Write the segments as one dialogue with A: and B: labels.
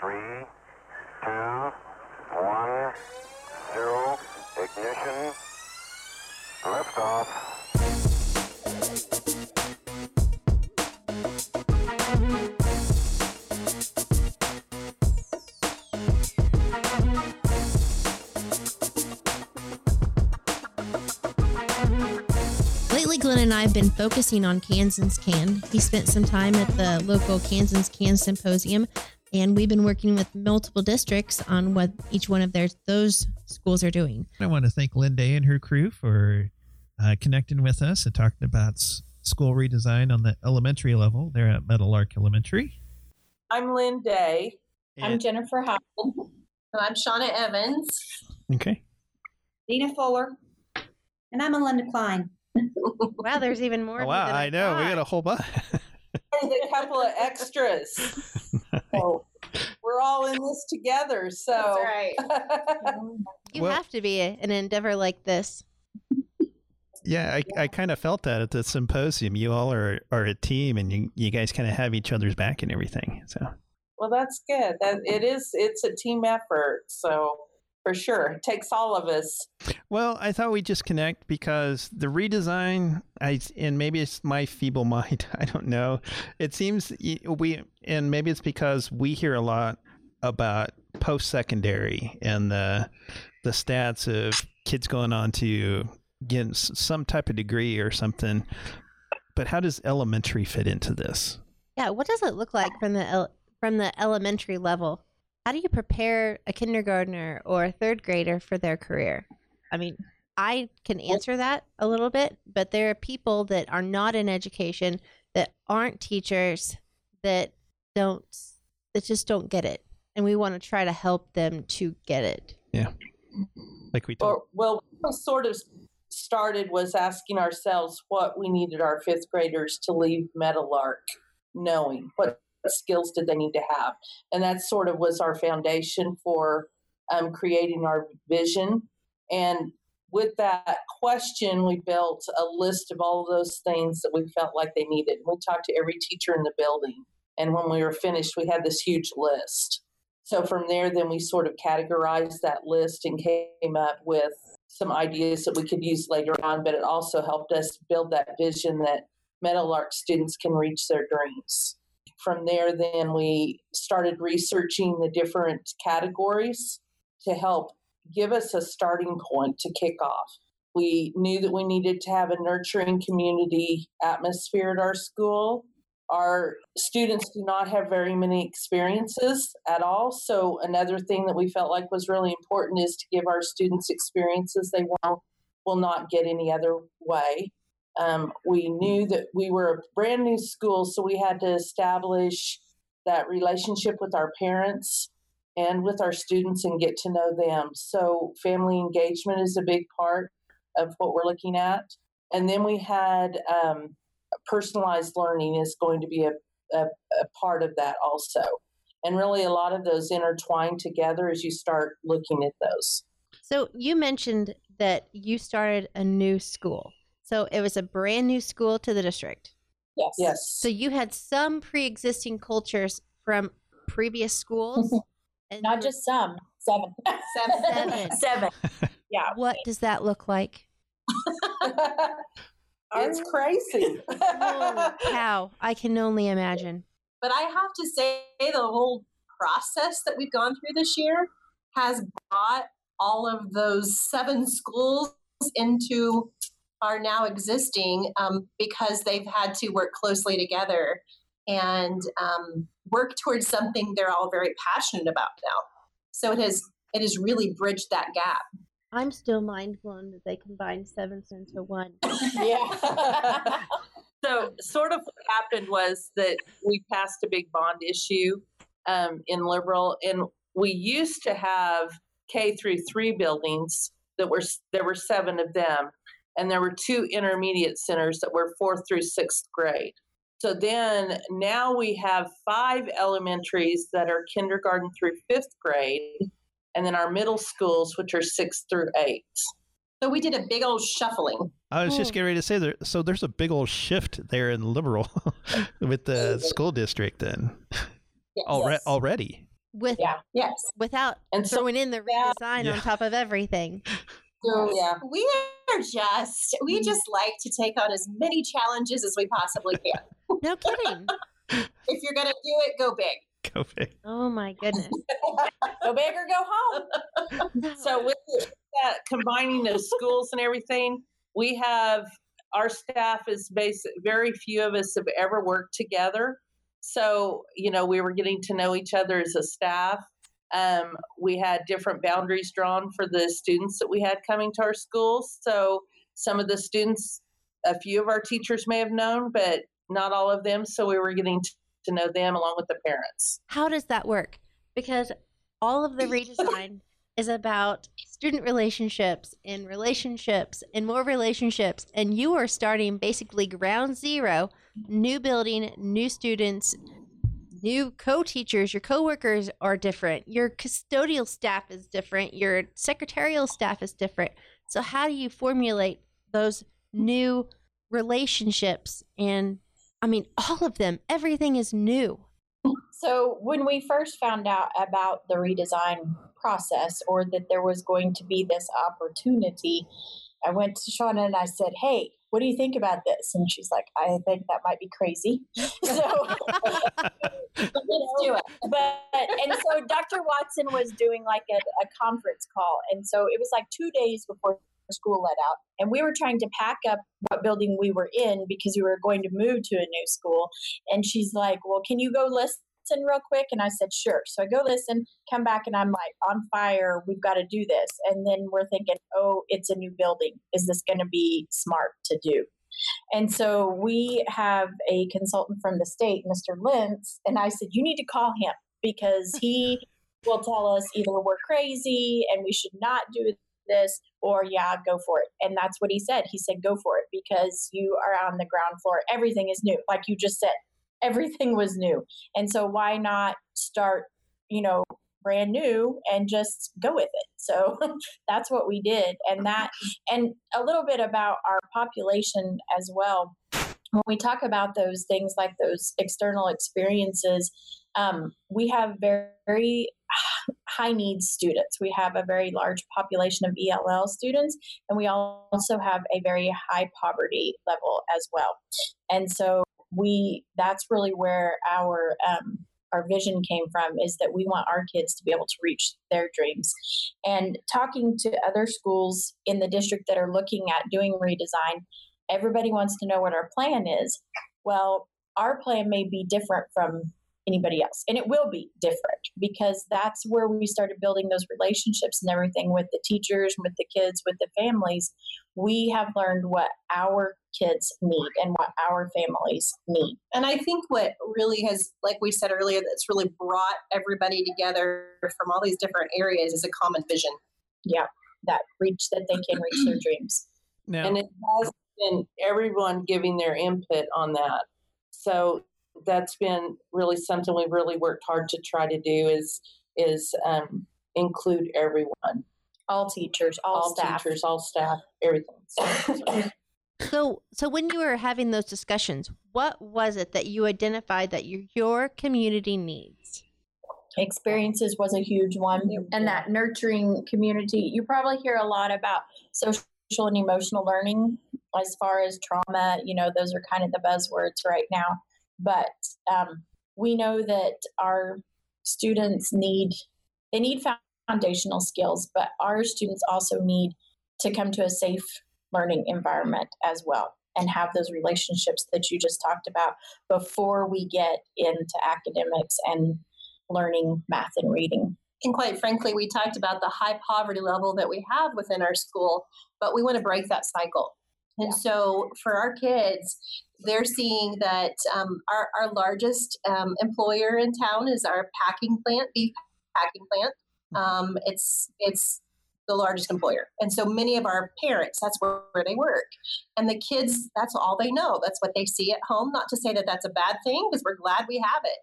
A: Three, two, one, zero, ignition, liftoff.
B: Lately, Glenn and I have been focusing on Kansans Can. He spent some time at the local Kansans Can Symposium, and we've been working with multiple districts on what each one of their those schools are doing.
C: I want to thank Linda and her crew for uh, connecting with us and talking about school redesign on the elementary level. They're at Meadowlark Elementary.
D: I'm Lynn Day.
E: I'm Jennifer Howell.
F: I'm Shauna Evans.
C: okay.
E: Dina Fuller. And I'm Melinda Klein.
B: Wow, there's even more.
C: Oh, wow, I know. We got a whole bunch.
D: And a couple of extras. So we're all in this together. So
F: That's right.
B: You
C: Well-
B: have to be an endeavor like this.
C: yeah, I, I kind of felt that at the symposium. You all are, are a team and you, you guys kind of have each other's back and everything. So,
D: well, that's good. That it is. It's a team effort. So for sure, it takes all of us.
C: well, I thought we'd just connect because the redesign, I and maybe it's my feeble mind. I don't know. It seems we, and maybe it's because we hear a lot about post secondary and the the stats of kids going on to get some type of degree or something. But how does elementary fit into this?
B: Yeah, what does it look like from the el- from the elementary level? How do you prepare a kindergartner or a third grader for their career? I mean, I can answer that a little bit, but there are people that are not in education that aren't teachers that don't that just don't get it. And we want to try to help them to get it. Yeah.
C: Like we told.
D: Or well, what sort of started was asking ourselves what we needed our fifth graders to leave Meadowlark knowing. What skills did they need to have? And that sort of was our foundation for um, creating our vision. And with that question, we built a list of all those things that we felt like they needed. We talked to every teacher in the building. And when we were finished, we had this huge list. So from there, then we sort of categorized that list and came up with some ideas that we could use later on, but it also helped us build that vision that Meadowlark students can reach their dreams. From there, then we started researching the different categories to help give us a starting point to kick off. We knew that we needed to have a nurturing community atmosphere at our school. Our students do not have very many experiences at all. So, another thing that we felt like was really important is to give our students experiences they will, will not get any other way. Um, we knew that we were a brand new school, so we had to establish that relationship with our parents and with our students and get to know them. So, family engagement is a big part of what we're looking at. And then we had um, personalized learning is going to be a, a, a part of that also. And really, a lot of those intertwine together as you start looking at those.
B: So you mentioned that you started a new school. So it was a brand new school to the district.
F: Yes.
D: Yes.
B: So you had some pre-existing cultures from previous schools. Mm-hmm. and
E: Not just some, seven.
B: Seven.
E: seven. Yeah.
B: what does that look like?
D: it's crazy.
B: Holy cow! I can only imagine.
F: But I have to say, the whole process that we've gone through this year has brought all of those seven schools into our now existing um, because they've had to work closely together and um, work towards something they're all very passionate about now. So it has it has really bridged that gap.
B: I'm still mind blown that they combined seven into one.
E: Yeah.
D: so, sort of what happened was that we passed a big bond issue um, in Liberal, and we used to have K through three buildings that were there were seven of them, and there were two intermediate centers that were fourth through sixth grade. So then now we have five elementaries that are kindergarten through fifth grade, and then our middle schools, which are sixth through eighth.
F: So we did a big old shuffling.
C: I was just
B: Cool.
C: getting ready to say there. So there's a big old shift there in liberal with the school district then Alre- already.
B: with
E: Yeah.
F: Yes.
B: without
D: And so,
B: throwing in the
D: Yeah.
B: redesign
C: Yeah.
B: on top of everything.
D: so yeah,
F: We are just, we mm-hmm. just like to take on as many challenges as we possibly can.
B: No kidding.
F: If you're going to do it, go big.
C: Go big.
B: Oh my goodness.
D: go big or go home.
B: No.
D: So with that, combining the schools and everything, we have our staff is basic. Very few of us have ever worked together. So you know, we were getting to know each other as a staff. Um, we had different boundaries drawn for the students that we had coming to our schools. So some of the students, a few of our teachers may have known, but not all of them. So we were getting to know them along with the parents.
B: How does that work? Because all of the redesign is about student relationships and relationships and more relationships. And you are starting basically ground zero, new building, new students, new co teachers. Your coworkers are different. Your custodial staff is different. Your secretarial staff is different. So, how do you formulate those new relationships? And I mean, all of them, everything is new.
E: So when we first found out about the redesign process or that there was going to be this opportunity, I went to Shauna and I said, Hey, what do you think about this? And she's like, I think that might be crazy. so
F: Let's do it.
E: but and so Dr. Watson was doing like a, a conference call, and so it was like two days before school let out, and we were trying to pack up what building we were in because we were going to move to a new school. And she's like, "Well, can you go listen real quick?" And I said, "Sure." So I go listen, come back, and I'm like, "On fire! We've got to do this." And then we're thinking, "Oh, it's a new building. Is this going to be smart to do?" And so we have a consultant from the state, Mr. Lentz, and I said, You need to call him because he will tell us either we're crazy and we should not do this or, yeah, go for it. And that's what he said. He said, Go for it because you are on the ground floor. Everything is new. Like you just said, everything was new. And so why not start, you know, brand new and just go with it. So that's what we did. And that, and a little bit about our population as well. When we talk about those things like those external experiences, um, we have very, very high needs students. We have a very large population of ELL students, and we also have a very high poverty level as well. And so we that's really where our um, our vision came from is that we want our kids to be able to reach their dreams. And talking to other schools in the district that are looking at doing redesign, everybody wants to know what our plan is. Well, our plan may be different from anybody else, and it will be different because that's where we started building those relationships and everything with the teachers, with the kids, with the families. We have learned what our kids need and what our families need.
F: And I think what really has, like we said earlier, that's really brought everybody together from all these different areas is a common vision.
E: Yeah, that reach that they can reach their dreams.
C: Now,
D: and it has been everyone giving their input on that so that's been really something we've really worked hard to try to do is is um, include everyone
E: All teachers, all,
D: all
E: staff.
D: teachers all staff everything So-
B: So, so when you were having those discussions, what was it that you identified that your your community needs?
E: experiences was a huge one and that nurturing community you probably hear a lot about social and emotional learning as far as trauma you know those are kind of the buzzwords right now but um, we know that our students need they need foundational skills but our students also need to come to a safe learning environment as well and have those relationships that you just talked about before we get into academics and learning math and reading.
F: And quite frankly, we talked about the high poverty level that we have within our school, but we want to break that cycle. And so for our kids, they're seeing that um, our, our largest um, employer in town is our packing plant, beef packing plant. Um, it's it's the largest employer, and so many of our parents that's where, where they work, and the kids that's all they know. That's what they see at home. Not to say that that's a bad thing, because we're glad we have it.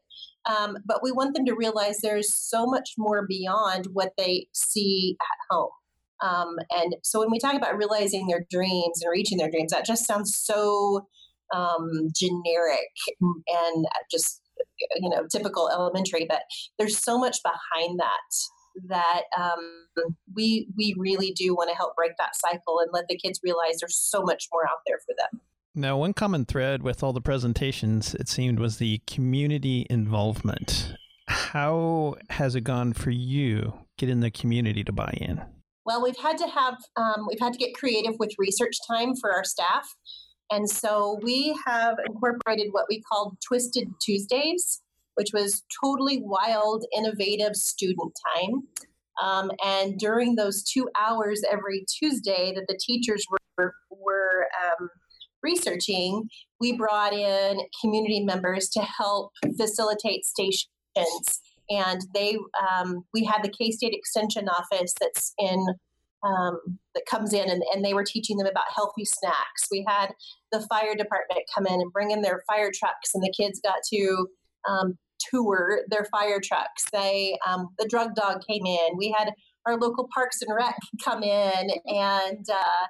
F: Um, but we want them to realize there's so much more beyond what they see at home. Um, and so when we talk about realizing their dreams and reaching their dreams, that just sounds so um, generic and just you know typical elementary but there's so much behind that that um, we we really do want to help break that cycle and let the kids realize there's so much more out there for them
C: Now, one common thread with all the presentations, it seemed, was the community involvement. How has it gone for you getting the community to buy in?
F: Well, we've had to have um, we've had to get creative with research time for our staff, and so we have incorporated what we called Twisted Tuesdays, which was totally wild, innovative student time. Um, and during those two hours every Tuesday that the teachers were were um, researching, we brought in community members to help facilitate stations and they um, we had the k-state extension office that's in um, that comes in and, and they were teaching them about healthy snacks. We had the fire department come in and bring in their fire trucks and the kids got to um, tour their fire trucks. They um, the drug dog came in. We had our local parks and rec come in and uh,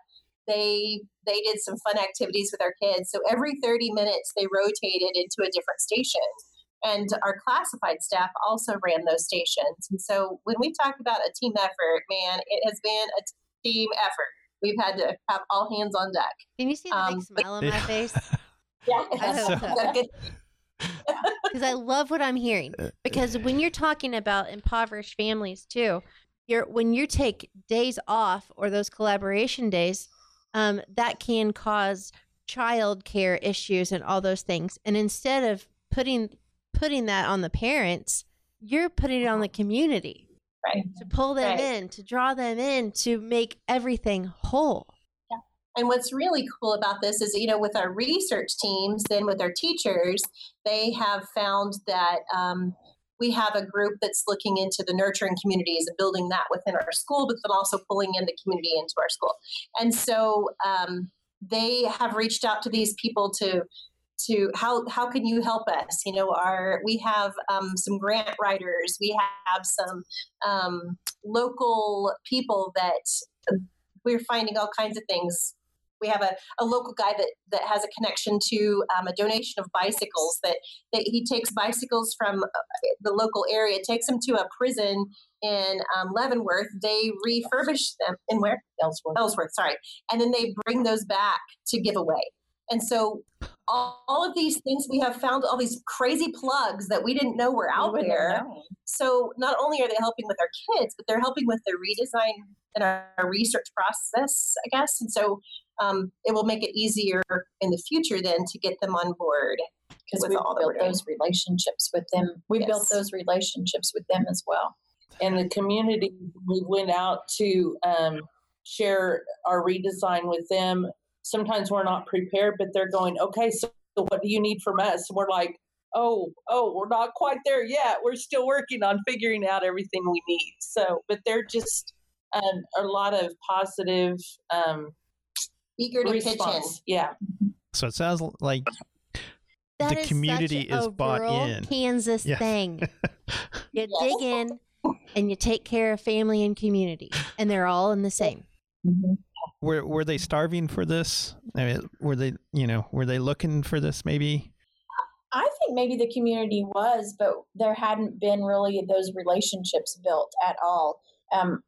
F: they they did some fun activities with our kids. So every 30 minutes they rotated into a different station and our classified staff also ran those stations. And so when we talk about a team effort, man, it has been a team effort. We've had to have all hands on deck.
B: Can you see the
F: Um,
B: big smile on my face?
F: Yeah.
B: I so. Because I love what I'm hearing. Because when you're talking about impoverished families too, you're when you take days off or those collaboration days, um, that can cause child care issues and all those things. And instead of putting putting that on the parents, you're putting it on the community
F: Right.
B: to pull them
F: Right.
B: in, to draw them in, to make everything whole.
F: And what's really cool about this is, you know, with our research teams, then with our teachers, they have found that um, we have a group that's looking into the nurturing communities and building that within our school, but then also pulling in the community into our school. And so um, they have reached out to these people to to how how can you help us? You know our we have um, some grant writers we have some um, local people that we're finding all kinds of things. We have a, a local guy that, that has a connection to um, a donation of bicycles that, that he takes bicycles from uh, the local area takes them to a prison in um, leavenworth. They refurbish them in where?
D: Ellsworth.
F: ellsworth sorry. And then they bring those back to give away. And so all, all of these things we have found all these crazy plugs that we didn't know were out
E: wouldn't
F: there
E: known.
F: so not only are they helping with our kids but they're helping with the redesign and our, our research process i guess and so um, it will make it easier in the future then to get them on board
E: because we
F: all
E: built those relationships with them. We built those relationships with them as well.
D: and the community we went out to um, share our redesign with them sometimes we're not prepared but they're going okay so what do you need from us and we're like oh oh we're not quite there yet we're still working on figuring out everything we need so but they're just um, a lot of positive um,
F: eager to pitch in
D: response yeah
C: So it sounds like
B: That
C: The
B: is
C: community
B: such
C: is bought
B: rural
C: in.
B: Kansas
C: Yeah.
B: thing. You
F: Yes.
B: dig in and you take care of family and community, and they're all in the same.
C: Were were they starving for this? I mean, were they you know were they looking for this maybe?
E: I think maybe the community was, but there hadn't been really those relationships built at all. Um,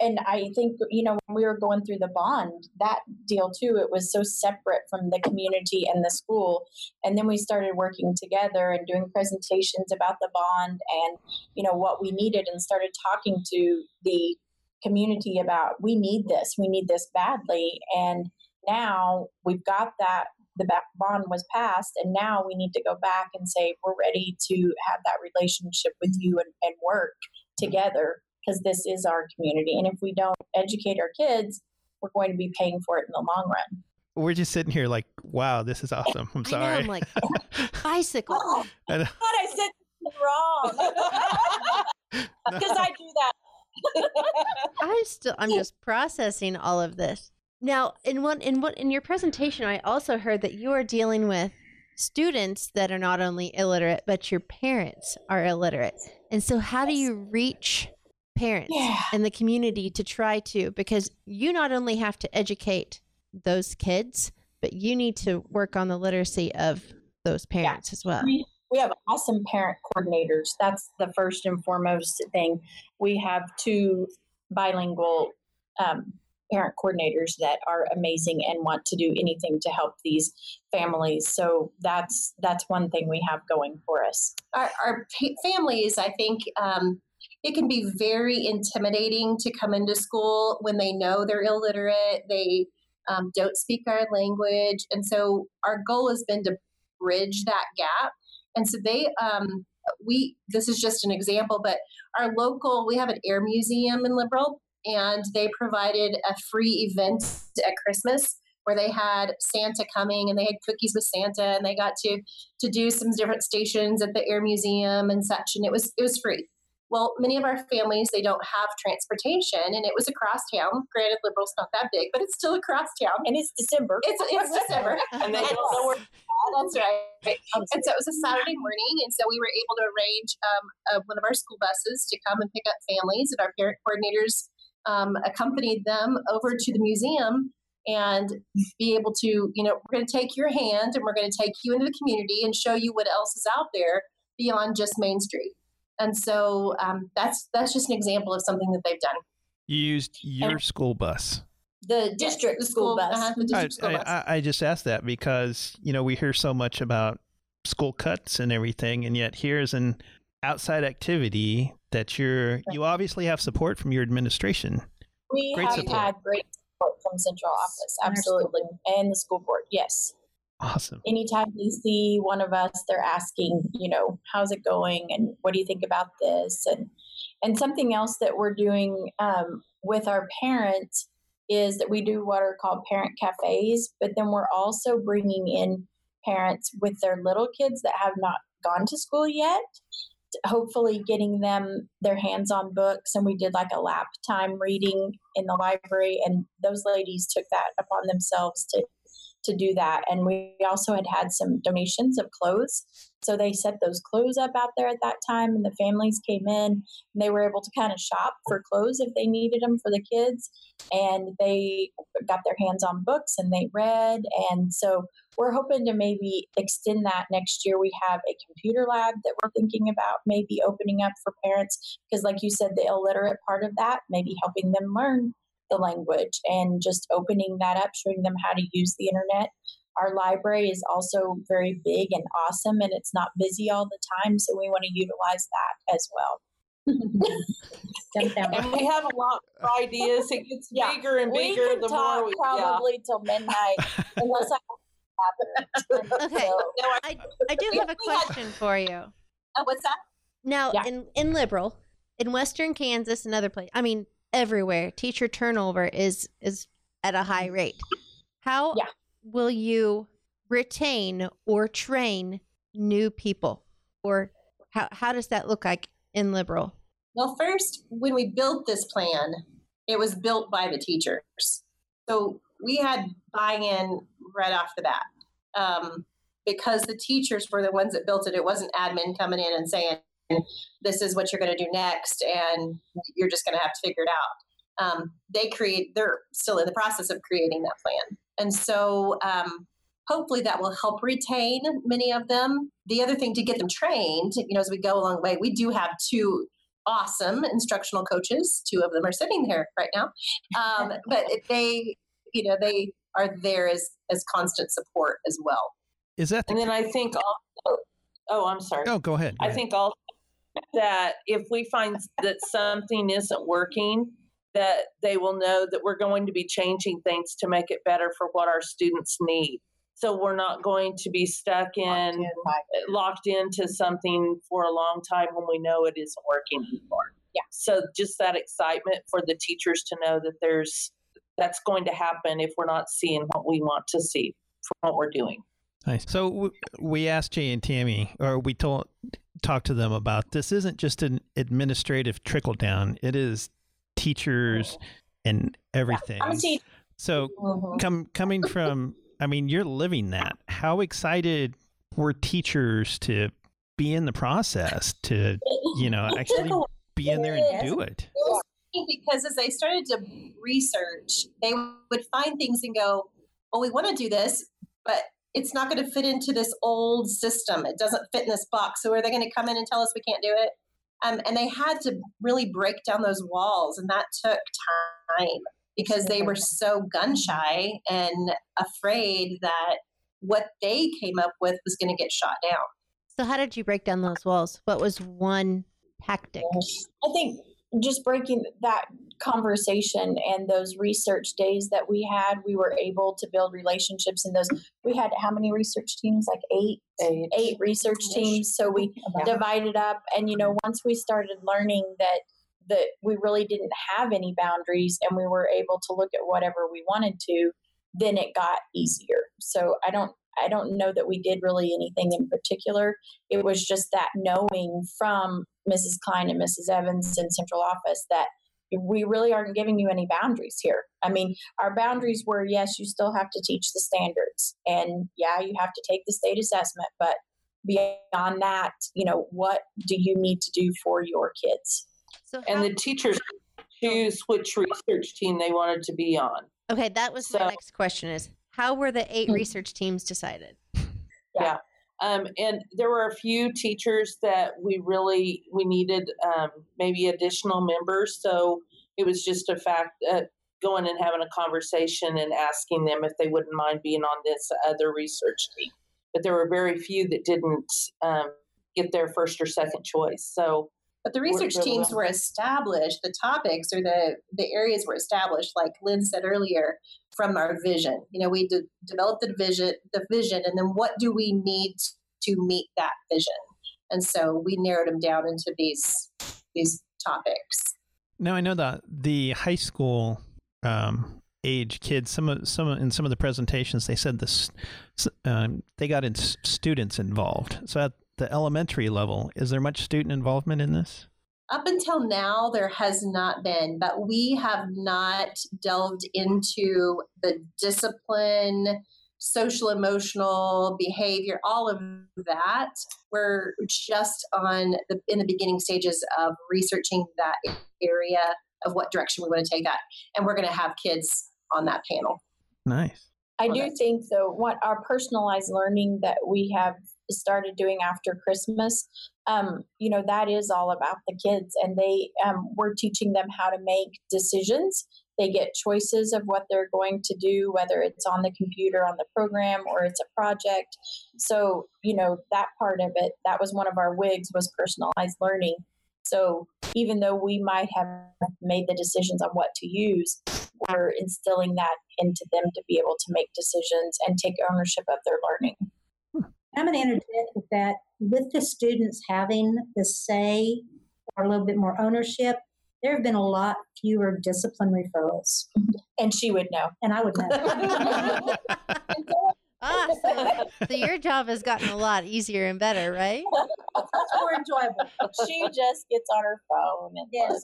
E: and I think you know when we were going through the bond that deal too, it was so separate from the community and the school. And then we started working together and doing presentations about the bond and you know what we needed, and started talking to the community about we need this, we need this badly, and now we've got that the bond was passed and now we need to go back and say we're ready to have that relationship with you and, and work together because this is our community and if we don't educate our kids we're going to be paying for it in the long run
C: We're just sitting here like, wow, this is awesome. I'm
B: I know,
C: sorry.
B: I'm like, bicycle.
F: Oh,
C: And-
E: God, I said wrong because I do that.
B: I'm still I'm just processing all of this. Now, in one in what in your presentation, I also heard that you are dealing with students that are not only illiterate, but your parents are illiterate. And so how do you reach parents
E: Yeah.
B: and the community to try to because you not only have to educate those kids, but you need to work on the literacy of those parents as well.
E: We have awesome parent coordinators. That's the first and foremost thing. We have two bilingual um, parent coordinators that are amazing and want to do anything to help these families. So that's that's one thing we have going for us.
F: our, our families, I think um, it can be very intimidating to come into school when they know they're illiterate, they um, don't speak our language. And so our goal has been to bridge that gap. And so they, um, we, this is just an example, but our local, we have an air museum in Liberal, and they provided a free event at Christmas where they had Santa coming and they had cookies with Santa and they got to to do some different stations at the air museum and such and it was it was free well many of our families they don't have transportation and it was across town. Granted liberal's not that big but it's still across town.
E: And it's December.
F: it's it's december.
D: And they don't know where
F: that's right. And so it was a saturday morning and so we were able to arrange um, uh, one of our school buses to come and pick up families and our parent coordinators um, accompanied them over to the museum and be able to you know we're going to take your hand and we're going to take you into the community and show you what else is out there beyond just main street and so um, that's that's just an example of something that they've done
C: You used your school bus.
E: the district
F: the
E: school, bus.
F: uh-huh, the
C: I,
F: school
C: I,
F: bus.
C: I I just asked that because you know we hear so much about school cuts and everything, and yet here's an outside activity that you're you obviously have support from your administration.
E: We
C: Great
E: have
C: support.
E: had great support from central office,
B: And our school
E: absolutely, and the school board. Yes.
C: Awesome.
E: anytime they see one of us they're asking you know how's it going? And what do you think about this? And and something else that we're doing um, with our parents is that we do what are called parent cafes but then we're also bringing in parents with their little kids that have not gone to school yet hopefully getting them their hands on books. And we did like a lap time reading in the library and those ladies took that upon themselves to to do that. And we also had had some donations of clothes. So they set those clothes up out there at that time, and the families came in and they were able to kind of shop for clothes if they needed them for the kids. And they got their hands on books and they read. And so we're hoping to maybe extend that next year. We have a computer lab that we're thinking about maybe opening up for parents because, like you said, the illiterate part of that, maybe helping them learn the language and just opening that up, showing them how to use the internet. Our library is also very big and awesome, and it's not busy all the time, so we want to utilize that as well.
D: And we have a lot of ideas. It gets
E: Yeah.
D: bigger and
E: we
D: bigger
E: can
D: the
E: talk
D: more we yeah.
E: probably till midnight, unless I happen.
B: Okay.
E: So,
F: no, our-
B: I, I do have a
F: We had-
B: question for you.
F: oh, what's that
B: Now,
E: Yeah.
B: in in liberal, in Western Kansas and other places, I mean, everywhere, teacher turnover is is at a high rate. How
E: Yeah.
B: will you retain or train new people, or how how does that look like in liberal?
F: Well, first, when we built this plan, it was built by the teachers. So we had buy in right off the bat um, because the teachers were the ones that built it. It wasn't admin coming in and saying, this is what you're going to do next, and you're just going to have to figure it out. Um, they create, they're still in the process of creating that plan. And so um, hopefully that will help retain many of them. The other thing to get them trained, you know, as we go along the way, we do have two awesome instructional coaches. Two of them are sitting there right now. Um, but they, you know, they are there as, as constant support as well.
C: Is that the?
D: And then I think also, oh, I'm sorry.
C: oh, go ahead. go
D: I
C: ahead.
D: think also that if we find that something isn't working, that they will know that we're going to be changing things to make it better for what our students need. So we're not going to be stuck in eh, locked into something for a long time when we know it isn't working anymore.
E: Yeah.
D: So just that excitement for the teachers to know that there's that's going to happen if we're not seeing what we want to see from what we're doing.
C: Nice. So we asked Jay and Tammy, or we told talked to them about this. Isn't just an administrative trickle down. It is teachers and everything.
E: Teacher.
C: So
E: Mhm.
C: come coming from, I mean, you're living that. How excited were teachers to be in the process to, you know, actually be in there and do it?
F: because as they started to research, they would find things and go, "Well, we want to do this, but it's not going to fit into this old system. It doesn't fit in this box. So are they going to come in and tell us we can't do it? Um, and they had to really break down those walls, and that took time because they were so gun shy and afraid that what they came up with was going to get shot down.
B: So how did you break down those walls? What was one tactic?
E: I think just breaking that conversation and those research days that we had, we were able to build relationships in those. We had how many research teams? Like eight,
D: Eight.
E: eight research teams. So we
D: Yeah.
E: divided up, and you know, once we started learning that that we really didn't have any boundaries, and we were able to look at whatever we wanted to, then it got easier. So I don't. I don't know that we did really anything in particular. It was just that knowing from Mrs. Klein and Mrs. Evans in central office that we really aren't giving you any boundaries here. I mean, our boundaries were yes, you still have to teach the standards, and yeah, you have to take the state assessment, but beyond that, you know, what do you need to do for your kids?
B: So
D: And the teachers oh. choose which research team they wanted to be on.
B: okay, that was my next question: is how were the eight
E: Hmm.
B: research teams decided? Yeah.
D: Um, and there were a few teachers that we really we needed um, maybe additional members. So it was just a fact that going and having a conversation and asking them if they wouldn't mind being on this other research team. But there were very few that didn't um, get their first or second choice. So
F: But the research teams were established, the topics or the, the areas were established, like Lynn said earlier, from our vision. You know, we de- developed the vision, the vision, and then what do we need to meet that vision? And so we narrowed them down into these these topics.
C: Now I know that the high school um, age kids. Some of some in some of the presentations they said this um, they got in s- students involved. So at the elementary level, is there much student involvement in this?
F: Up until now, there has not been, but we have not delved into the discipline, social emotional behavior, all of that. We're just on the in the beginning stages of researching that area of what direction we want to take that, and we're going to have kids on that panel.
C: Nice.
E: I do think though what our personalized learning that we have started doing after Christmas, um, you know, that is all about the kids, and they um, we're teaching them how to make decisions. They get choices of what they're going to do, whether it's on the computer, on the program, or it's a project. So, you know, that part of it, that was one of our wigs was personalized learning. So even though we might have made the decisions on what to use, we're instilling that into them to be able to make decisions and take ownership of their learning.
G: I'm going to interject with that. With the students having the say or a little bit more ownership, there have been a lot fewer discipline referrals.
E: And she would know.
G: And I would know.
B: Ah, so, so your job has gotten a lot easier and better, right?
G: It's more enjoyable.
E: she just gets on her phone and
G: Yes.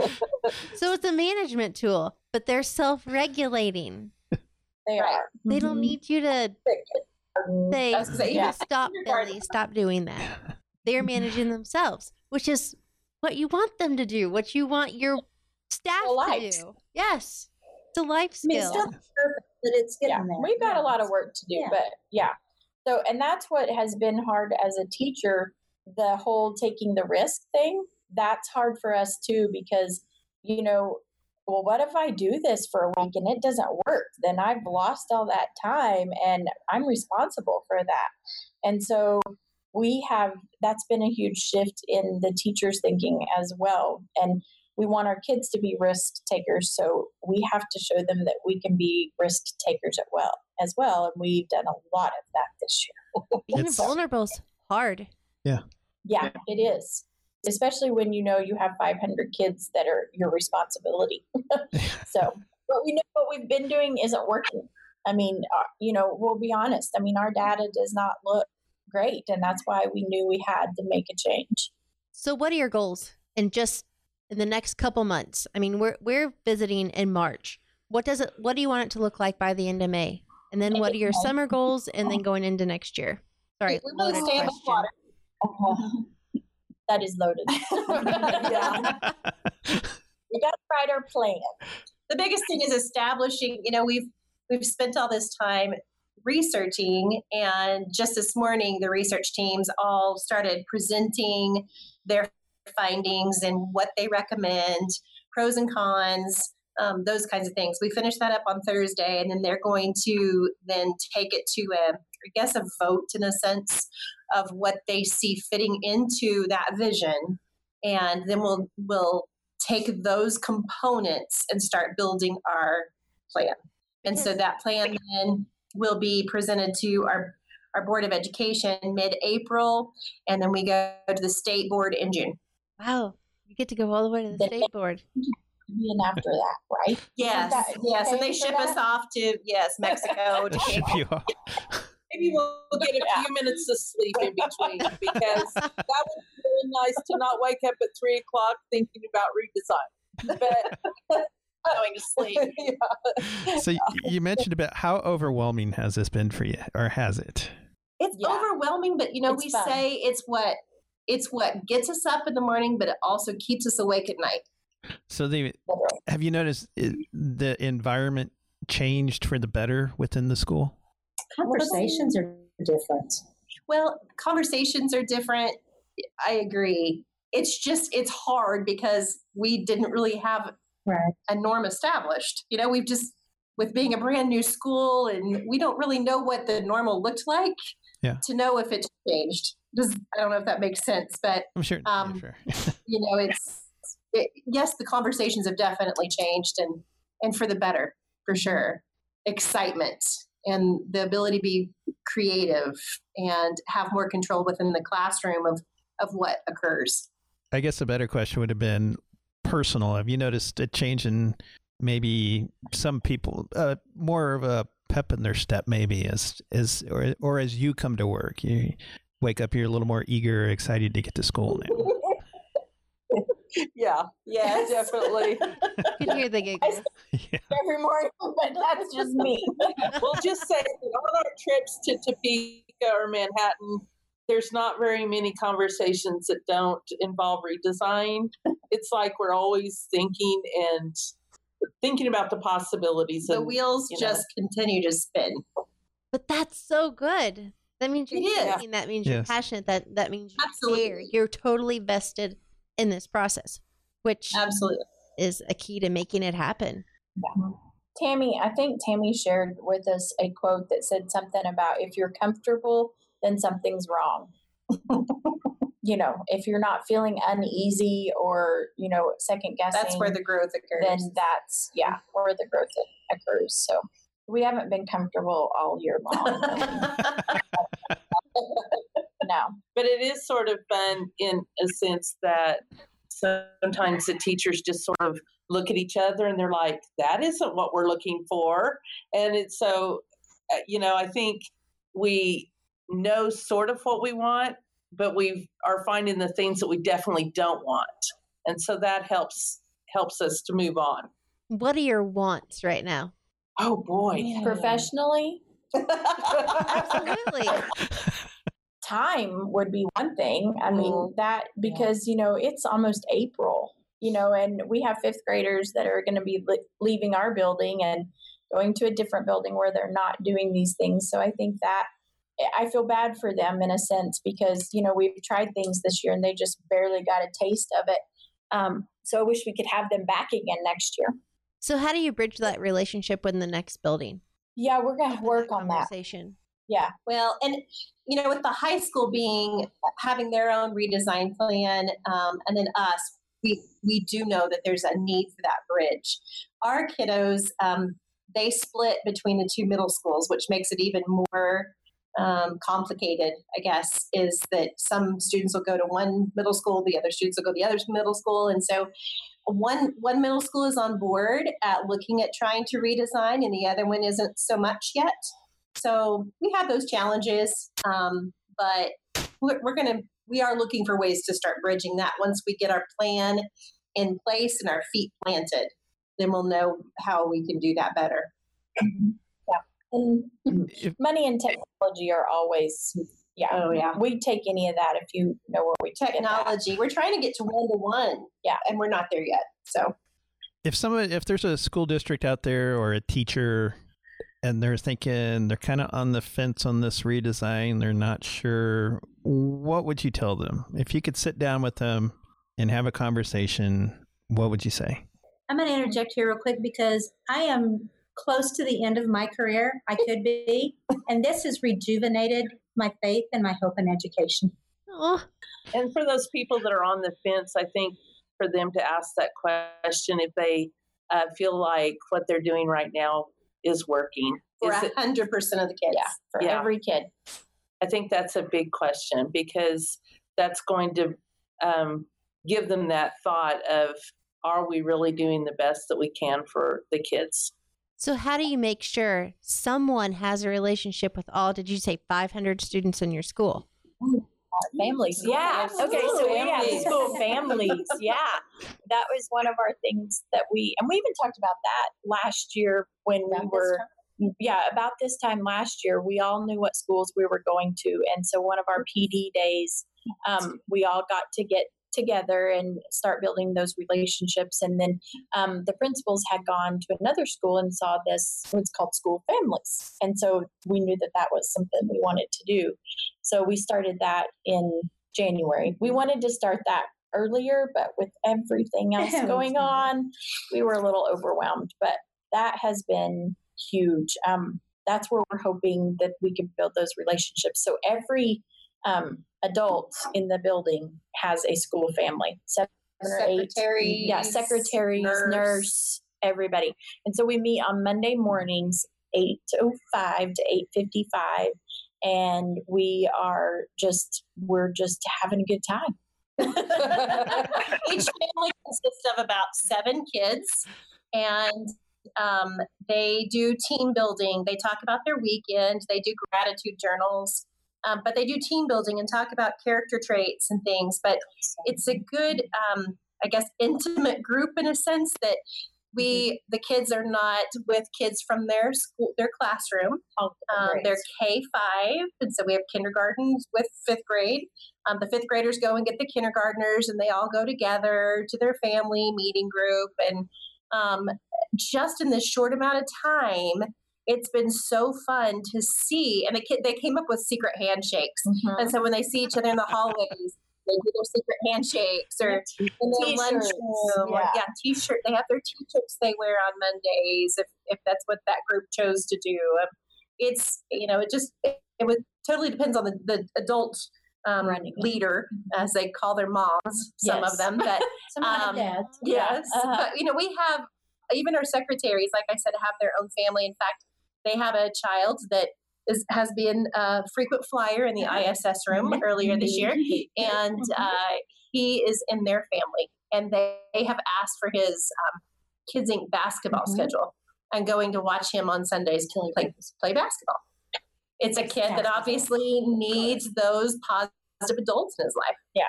B: So it's a management tool, but they're self-regulating.
E: They
F: Right.
E: are.
B: They don't
G: Mhm.
B: need you to say,
F: I was gonna say,
E: Yeah.
B: "Stop. Billy, stop doing that." They're managing themselves, which is what you want them to do. What you want your staff to do. Yes, it's a life
G: I mean, it's still perfect that it's getting
E: yeah,
G: there.
E: we've got
G: Yeah.
E: a lot of work to do,
G: Yeah.
E: but yeah. So, and that's what has been hard as a teacher the whole taking the risk thing. That's hard for us too because, you know, well, what if I do this for a week and it doesn't work? Then I've lost all that time and I'm responsible for that. And so we have, that's been a huge shift in the teachers' thinking as well. And we want our kids to be risk takers so we have to show them that we can be risk takers at well as well and we've done a lot of that this year
B: Being vulnerable is hard.
E: Yeah. Yeah it is especially when you know you have 500 kids that are your responsibility so but we know what we've been doing isn't working i mean uh, you know we'll be honest i mean our data does not look great and that's why we knew we had to make a change
B: So, what are your goals in just in the next couple months? I mean, we're we're visiting in March. What does it? What do you want it to look like by the end of May? And then, what are your summer goals? And then going into next year. Sorry,
F: we want
B: loaded
F: stay above
B: question.
F: water.
E: that is loaded. Yeah. We got to write our plan.
F: The biggest thing is establishing you know we've we've spent all this time researching, and just this morning, the research teams all started presenting their findings and what they recommend, pros and cons, um, those kinds of things. We finished that up on Thursday, and then they're going to then take it to a, I guess, a vote in a sense of what they see fitting into that vision, and then we'll we'll take those components and start building our plan. And so that plan then will be presented to our our board of education mid-April, and then we go to the state board in June.
B: Wow. You get to go all the way to the state board.
E: And after that, right?
F: Yes,
E: that-
F: yes, and they ship us off to yes Mexico. To
C: ship you off.
D: Maybe we'll get a few minutes of sleep in between because that would be really nice to not wake up at three o'clock thinking about redesign. But
E: Going to sleep.
D: yeah.
C: So you mentioned about how overwhelming has this been for you, or has it?
F: It's
E: Yeah.
F: overwhelming, but you know
E: It's
F: we
E: fun.
F: say it's what it's what gets us up in the morning, but it also keeps us awake at night.
C: So the have you noticed the environment changed for the better within the school?
G: Conversations are different.
F: Well, conversations are different. I agree. It's just it's hard because we didn't really have
G: Right.
F: a norm established. You know, we've just with being a brand new school and we don't really know what the normal looked like
C: Yeah.
F: to know if it's changed. Does I don't know if that makes sense, but
C: I'm sure. yeah,
F: Um,
C: sure.
F: you know, it's it, yes, the conversations have definitely changed and and for the better, for sure. Excitement and the ability to be creative and have more control within the classroom of of what occurs.
C: I guess a better question would have been personal. Have you noticed a change in maybe some people, uh, more of a pep in their step, maybe as as or or as you come to work, you wake up, you're a little more eager, excited to get to school now.
D: yeah,
F: Yes.
D: definitely.
B: You can hear the giggles.
C: yeah.
E: Every morning, but that's just me.
D: we'll just say on our trips to Topeka or Manhattan, there's not very many conversations that don't involve redesign. It's like we're always thinking and thinking about the possibilities.
F: The
D: and,
F: wheels
D: you know.
F: just continue to spin.
B: But that's so good. That means you're
F: It is.
B: thinking. That means you're passionate. That that means you care.
F: Absolutely.
B: You're totally vested in this process, which
F: Absolutely.
B: is a key to making it happen.
E: Tammy, I think Tammy shared with us a quote that said something about if you're comfortable, then something's wrong. you know, if you're not feeling uneasy or, you know, second guessing,
F: That's where the growth occurs.
E: then that's, yeah, where the growth occurs. So we haven't been comfortable all year long. no.
D: but it is sort of fun in a sense that sometimes the teachers just sort of look at each other and they're like that isn't what we're looking for and it's so uh, you know i think we know sort of what we want but we are finding the things that we definitely don't want and so that helps helps us to move on
B: What are your wants right now?
D: oh boy
E: Professionally,
B: Absolutely.
E: time would be one thing. I mean,
D: Mhm.
E: that because, you know, it's almost April, you know, and we have fifth graders that are going to be li- leaving our building and going to a different building where they're not doing these things. So I think that I feel bad for them in a sense because, you know, we've tried things this year and they just barely got a taste of it. Um, so I wish we could have them back again next year.
B: So how do you bridge that relationship with the next building?
E: Yeah, we're going to work on that. Yeah.
F: Well, and you know, with the high school being having their own redesign plan, um, and then us, we we do know that there's a need for that bridge. Our kiddos, um, they split between the two middle schools, which makes it even more um, complicated. I guess is that some students will go to one middle school, the other students will go to the other middle school, and so one one middle school is on board at looking at trying to redesign, and the other one isn't so much yet. So we have those challenges, um, but we're, we're going to we are looking for ways to start bridging that. Once we get our plan in place and our feet planted, then we'll know how we can do that better.
E: yeah
C: And
E: money and technology are always, yeah.
F: Oh yeah,
E: We take any of that if you know where we take
F: technology. We're trying to get to one to one.
E: Yeah.
F: and we're not there yet. So
C: if somebody if there's a school district out there or a teacher and they're thinking they're kind of on the fence on this redesign. They're not sure. What would you tell them if you could sit down with them and have a conversation? What would you say?
G: I'm going to interject here real quick because I am close to the end of my career. I could be. And this has rejuvenated my faith and my hope in education.
B: Oh,
D: And for those people that are on the fence, I think for them to ask that question if they uh, feel like what they're doing right now is working.
F: For
D: Is
F: a hundred percent of the kids.
E: Yeah, for
D: Yeah.
E: every kid.
D: I think that's a big question because that's going to um, give them that thought of are we really doing the best that we can for the kids?
B: so how do you make sure someone has a relationship with all? Did you say 500 students in your school?
E: Families. Yeah. Okay. So we have school families. Yeah. That was one of our things that we, and we even talked about that last year when we
G: About
E: were, yeah, about this time last year, we all knew what schools we were going to. And so one of our PD days, um, we all got to get together and start building those relationships. And then um, the principals had gone to another school and saw this, what's called school families. And so we knew that that was something we wanted to do. So we started that in January. We wanted to start that earlier, but with everything else going on, we were a little overwhelmed. But that has been huge. Um, that's where we're hoping that we can build those relationships. So every um, adult in the building has a school family, seven or eight. Yeah, secretaries, nurse.
F: nurse.
E: everybody. And so we meet on Monday mornings, eight oh five to eight fifty five, and we are just we're just having a good time.
F: Each family consists of about seven kids, and um, they do team building. They talk about their weekend. They do gratitude journals, um, but they do team building and talk about character traits and things. But it's a good, um, I guess, intimate group in a sense that we the kids are not with kids from their school their classroom
E: Oh,
F: um, they're K five, and so we have kindergarten with fifth grade. Um, the fifth graders go and get the kindergartners, and they all go together to their family meeting group. And um, just in this short amount of time, it's been so fun to see. And the kid, they came up with secret handshakes,
E: Mhm.
F: and so when they see each other in the hallways. They do their secret handshakes, or in lunchroom,
E: yeah.
F: yeah, t-shirt. They have their t-shirts they wear on Mondays, if if that's what that group chose to do. Um, it's you know it just it, it would totally depends on the, the adult um,
E: Running
F: leader as they call their moms some
E: Yes.
F: of them but Um, yes
E: Uh-huh.
F: but you know we have even our secretaries like i said have their own family in fact they have a child that is, has been a frequent flyer in the iss room earlier this year and uh, he is in their family and they, they have asked for his um, kids inc basketball
G: Mhm.
F: schedule and going to watch him on sundays to play, play basketball it's a kid that obviously needs those positive adults in his life Yeah.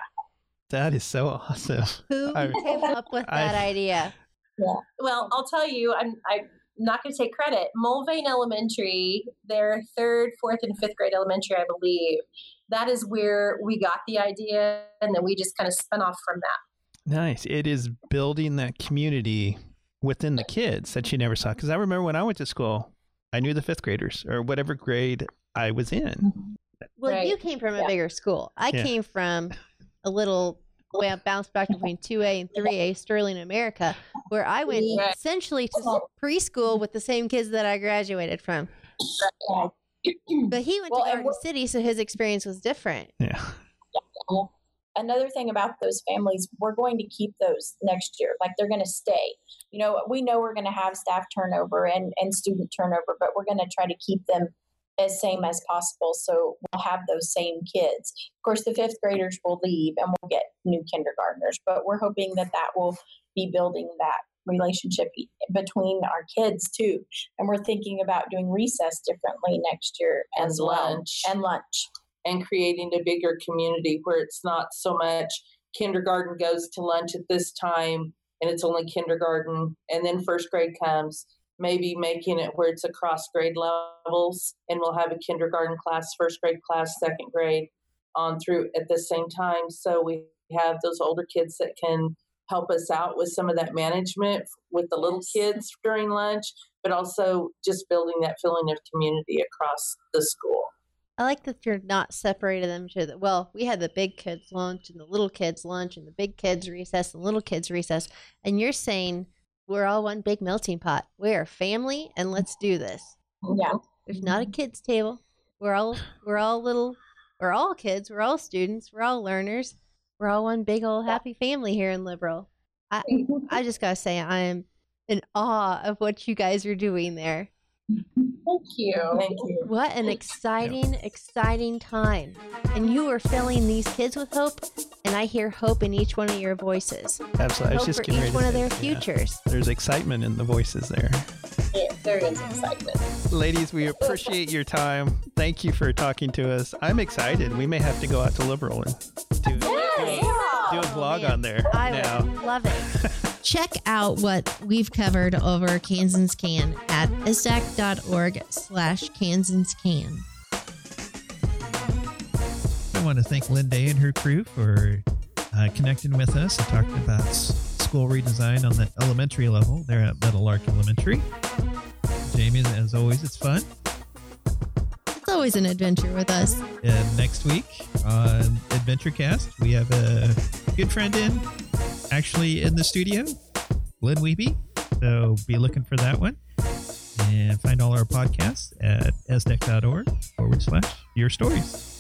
C: That is so awesome.
B: Who
C: I-
B: came up with
C: I-
B: that idea?
F: well i'll tell you i'm, I'm not going to take credit mulvane elementary their third fourth and fifth grade elementary i believe that is where we got the idea and then we just kind of spun off from that
C: Nice. It is building that community within the kids that you never saw. Because I remember when I went to school, I knew the fifth graders or whatever grade I was in.
B: Well,
F: Right.
B: you came from a
E: Yeah.
B: bigger school. I
C: Yeah.
B: came from a little way bounced back between 2A and 3A Sterling America, where I went
F: Right.
B: essentially to preschool with the same kids that I graduated from. But he went
E: Well,
B: to
E: and
B: Garden City, so his experience was different.
C: Yeah.
E: another thing about those families, we're going to keep those next year. Like they're going to stay. You know, we know we're going to have staff turnover and, and student turnover, but we're going to try to keep them as same as possible. So we'll have those same kids. Of course, the fifth graders will leave and we'll get new kindergartners, but we're hoping that that will be building that relationship between our kids too. And we're thinking about doing recess differently next year
D: And
E: as well.
D: lunch.
E: And lunch.
D: and creating a bigger community where it's not so much kindergarten goes to lunch at this time and it's only kindergarten and then first grade comes maybe making it where it's across grade levels and we'll have a kindergarten class first grade class second grade on through at the same time so we have those older kids that can help us out with some of that management with the little kids during lunch, but also just building that feeling of community across the school.
B: I like that you're not separating them to the well, we had the big kids lunch and the little kids lunch and the big kids recess and little kids recess. And you're saying we're all one big melting pot. We're a family and let's do this.
F: Yeah.
B: There's not a mm-hmm. kids table. We're all we're all little we're all kids, we're all students, we're all learners. We're all one big old happy family here in Liberal. I mm-hmm. I just gotta say I am in awe of what you guys are doing there.
F: Thank you.
D: Thank you.
B: What an exciting, exciting time. And you are filling these kids with hope, and I hear hope in each one of your voices.
E: Absolutely. I was
B: Hope
E: just
B: for each
E: ready
B: one of
E: say,
B: their
E: yeah.
B: futures.
E: There's excitement in the voices there.
F: Yeah, there is excitement.
E: Ladies, we appreciate your time. Thank you for talking to us. I'm excited. We may have to go out to Liberal and do, do, a, do a vlog
B: man.
E: on there
B: I
E: now.
B: would love it.
H: Check out what we've covered over Kansans Can at isac.org slash Kansans Can.
C: I want to thank Linda and her crew for uh, connecting with us and talking about school redesign on the elementary level there at Meadowlark Elementary. Jamie, as always, it's fun.
H: It's always an adventure with us.
C: And next week on AdventureCast, we have a good friend in, actually in the studio, Lynn Weeby. So be looking for that one. And find all our podcasts at sdec.org forward slash your stories.